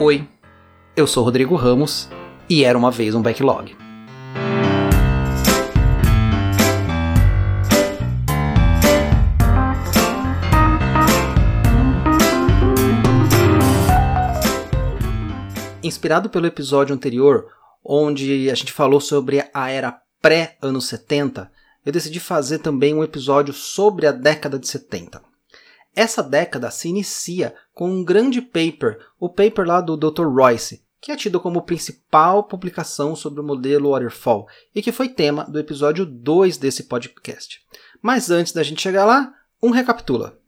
Oi, eu sou Rodrigo Ramos e era uma vez um backlog. Inspirado pelo episódio anterior, onde a gente falou sobre a era pré-anos 70, eu decidi fazer também um episódio sobre a década de 70. Essa década se inicia com um grande paper, o paper lá do Dr. Royce, que é tido como principal publicação sobre o modelo Waterfall e que foi tema do episódio 2 desse podcast. Mas antes da gente chegar lá, um recapitula.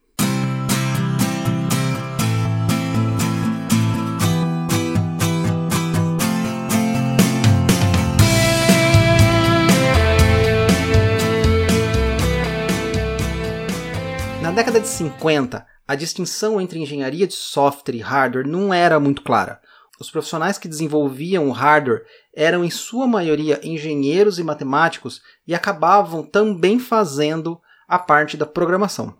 Década de 50, a distinção entre engenharia de software e hardware não era muito clara. Os profissionais que desenvolviam o hardware eram, em sua maioria, engenheiros e matemáticos e acabavam também fazendo a parte da programação.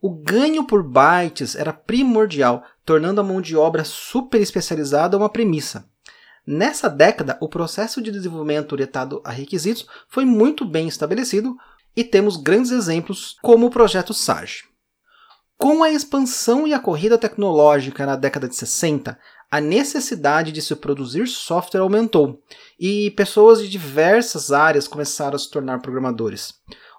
O ganho por bytes era primordial, tornando a mão de obra super especializada uma premissa. Nessa década, o processo de desenvolvimento orientado a requisitos foi muito bem estabelecido, e temos grandes exemplos como o projeto SAGE. Com a expansão e a corrida tecnológica na década de 60, a necessidade de se produzir software aumentou e pessoas de diversas áreas começaram a se tornar programadores.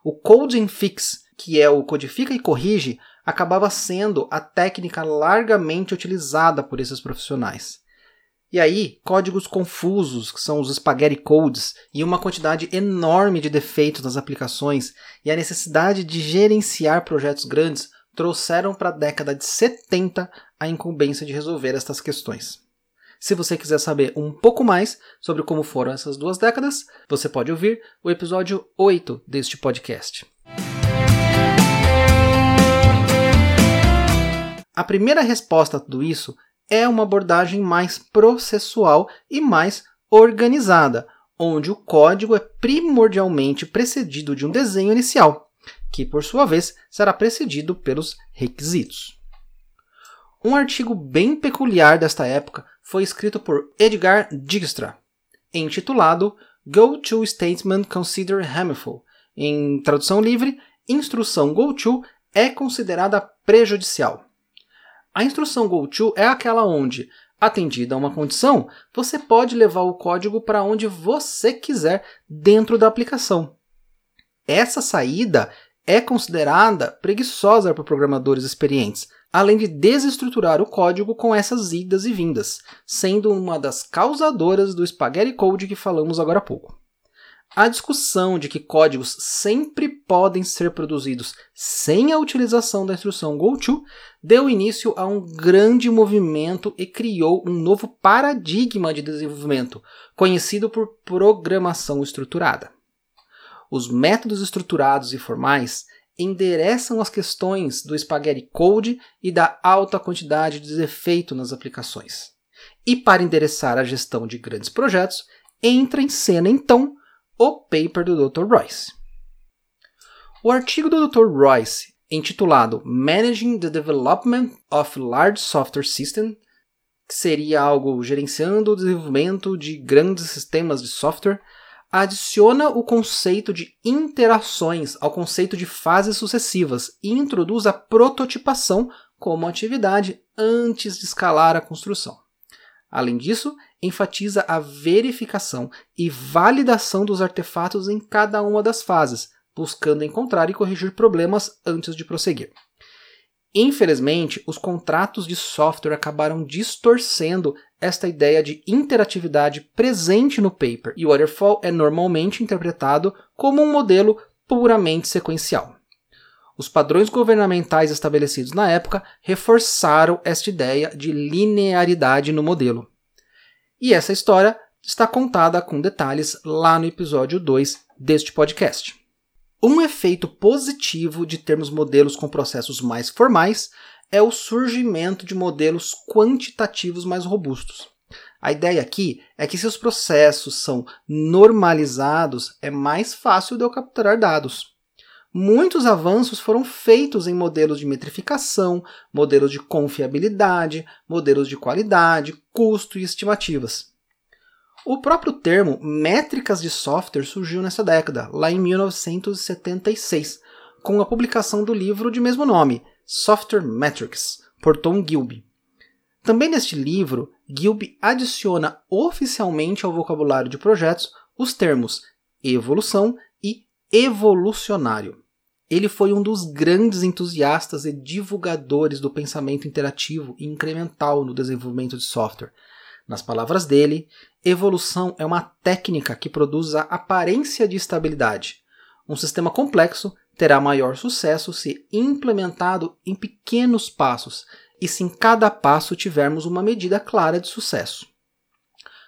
O Code Fix, que é o codifica e corrige, acabava sendo a técnica largamente utilizada por esses profissionais. E aí, códigos confusos, que são os spaghetti codes, e uma quantidade enorme de defeitos nas aplicações, e a necessidade de gerenciar projetos grandes trouxeram para a década de 70 a incumbência de resolver estas questões. Se você quiser saber um pouco mais sobre como foram essas duas décadas, você pode ouvir o episódio 8 deste podcast. A primeira resposta a tudo isso é uma abordagem mais processual e mais organizada, onde o código é primordialmente precedido de um desenho inicial, que por sua vez será precedido pelos requisitos. Um artigo bem peculiar desta época foi escrito por Edgar Dijkstra, intitulado Go-To Statement Consider Harmful. Em tradução livre, instrução Go-To é considerada prejudicial. A instrução GoTo é aquela onde, atendida a uma condição, você pode levar o código para onde você quiser dentro da aplicação. Essa saída é considerada preguiçosa por programadores experientes, além de desestruturar o código com essas idas e vindas, sendo uma das causadoras do spaghetti code que falamos agora há pouco. A discussão de que códigos sempre podem ser produzidos sem a utilização da instrução GoTo deu início a um grande movimento e criou um novo paradigma de desenvolvimento, conhecido por programação estruturada. Os métodos estruturados e formais endereçam as questões do spaghetti code e da alta quantidade de defeito nas aplicações. E para endereçar a gestão de grandes projetos, entra em cena então o paper do Dr. Royce. O artigo do Dr. Royce, intitulado Managing the Development of Large Software Systems, que seria algo gerenciando o desenvolvimento de grandes sistemas de software, adiciona o conceito de interações ao conceito de fases sucessivas e introduz a prototipação como atividade antes de escalar a construção. Além disso, enfatiza a verificação e validação dos artefatos em cada uma das fases, buscando encontrar e corrigir problemas antes de prosseguir. Infelizmente, os contratos de software acabaram distorcendo esta ideia de interatividade presente no paper, e o waterfall é normalmente interpretado como um modelo puramente sequencial. Os padrões governamentais estabelecidos na época reforçaram esta ideia de linearidade no modelo. E essa história está contada com detalhes lá no episódio 2 deste podcast. Um efeito positivo de termos modelos com processos mais formais é o surgimento de modelos quantitativos mais robustos. A ideia aqui é que se os processos são normalizados, é mais fácil de eu capturar dados. Muitos avanços foram feitos em modelos de metrificação, modelos de confiabilidade, modelos de qualidade, custo e estimativas. O próprio termo métricas de software surgiu nessa década, lá em 1976, com a publicação do livro de mesmo nome, Software Metrics, por Tom Gilby. Também neste livro, Gilby adiciona oficialmente ao vocabulário de projetos os termos evolução evolucionário. Ele foi um dos grandes entusiastas e divulgadores do pensamento interativo e incremental no desenvolvimento de software. Nas palavras dele, evolução é uma técnica que produz a aparência de estabilidade. Um sistema complexo terá maior sucesso se implementado em pequenos passos e se em cada passo tivermos uma medida clara de sucesso.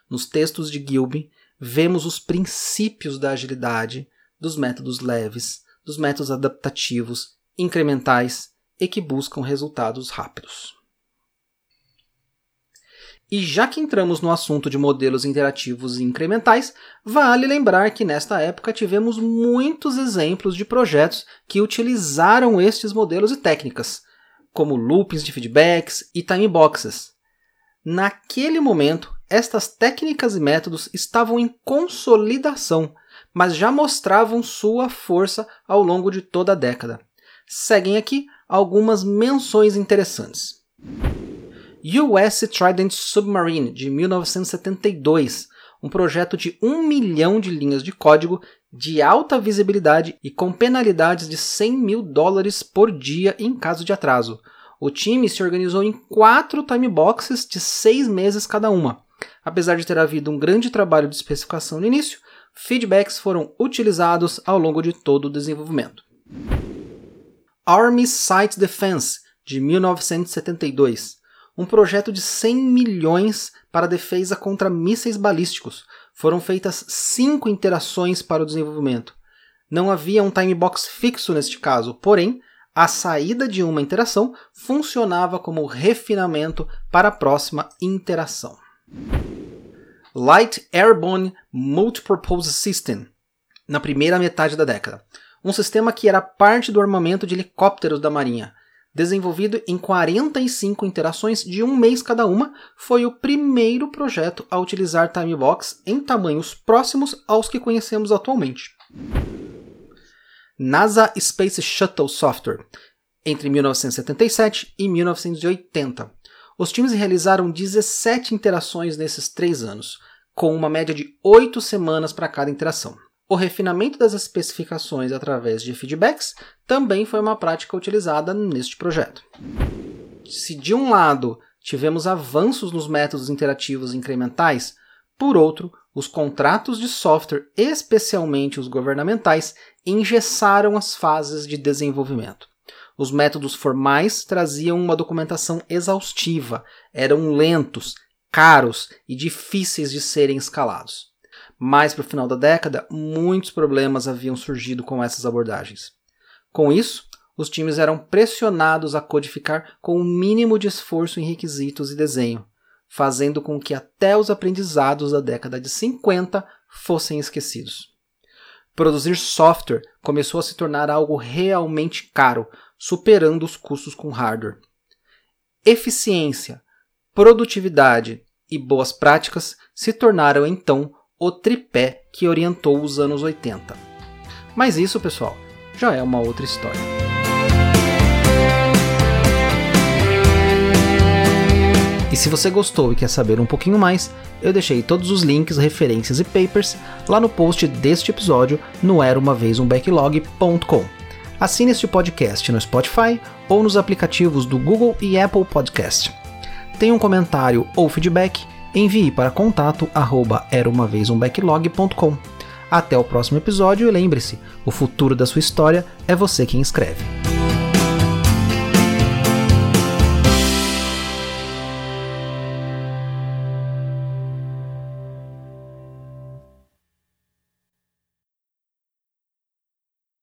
Nos textos de Gilby, vemos os princípios da agilidade, dos métodos leves, dos métodos adaptativos, incrementais e que buscam resultados rápidos. E já que entramos no assunto de modelos interativos e incrementais, vale lembrar que nesta época tivemos muitos exemplos de projetos que utilizaram estes modelos e técnicas, como loopings de feedbacks e timeboxes. Naquele momento, estas técnicas e métodos estavam em consolidação, mas já mostravam sua força ao longo de toda a década. Seguem aqui algumas menções interessantes. US Trident Submarine, de 1972, um projeto de um milhão de linhas de código de alta visibilidade e com penalidades de 100 mil dólares por dia em caso de atraso. O time se organizou em quatro time boxes de seis meses cada uma. Apesar de ter havido um grande trabalho de especificação no início, feedbacks foram utilizados ao longo de todo o desenvolvimento. Army Site Defense, de 1972 um projeto de 100 milhões para defesa contra mísseis balísticos. Foram feitas cinco interações para o desenvolvimento. Não havia um time box fixo neste caso, porém, a saída de uma interação funcionava como refinamento para a próxima interação. Light Airborne Multipurpose System, na primeira metade da década. Um sistema que era parte do armamento de helicópteros da Marinha, desenvolvido em 45 interações de um mês cada uma, foi o primeiro projeto a utilizar Timebox em tamanhos próximos aos que conhecemos atualmente. NASA Space Shuttle Software, entre 1977 e 1980. Os times realizaram 17 interações nesses três anos, com uma média de 8 semanas para cada interação. O refinamento das especificações através de feedbacks também foi uma prática utilizada neste projeto. Se de um lado tivemos avanços nos métodos interativos incrementais, por outro, os contratos de software, especialmente os governamentais, engessaram as fases de desenvolvimento. Os métodos formais traziam uma documentação exaustiva, eram lentos, caros e difíceis de serem escalados. Mais para o final da década, muitos problemas haviam surgido com essas abordagens. Com isso, os times eram pressionados a codificar com o mínimo de esforço em requisitos e desenho, fazendo com que até os aprendizados da década de 50 fossem esquecidos. Produzir software começou a se tornar algo realmente caro, superando os custos com hardware. Eficiência, produtividade e boas práticas se tornaram então o tripé que orientou os anos 80. Mas isso, pessoal, já é uma outra história. E se você gostou e quer saber um pouquinho mais, eu deixei todos os links, referências e papers lá no post deste episódio no era Assine este podcast no Spotify ou nos aplicativos do Google e Apple Podcast. Tem um comentário ou feedback? envie para contato arroba era uma vez um backlog.com. Até o próximo episódio e lembre-se, o futuro da sua história é você quem escreve.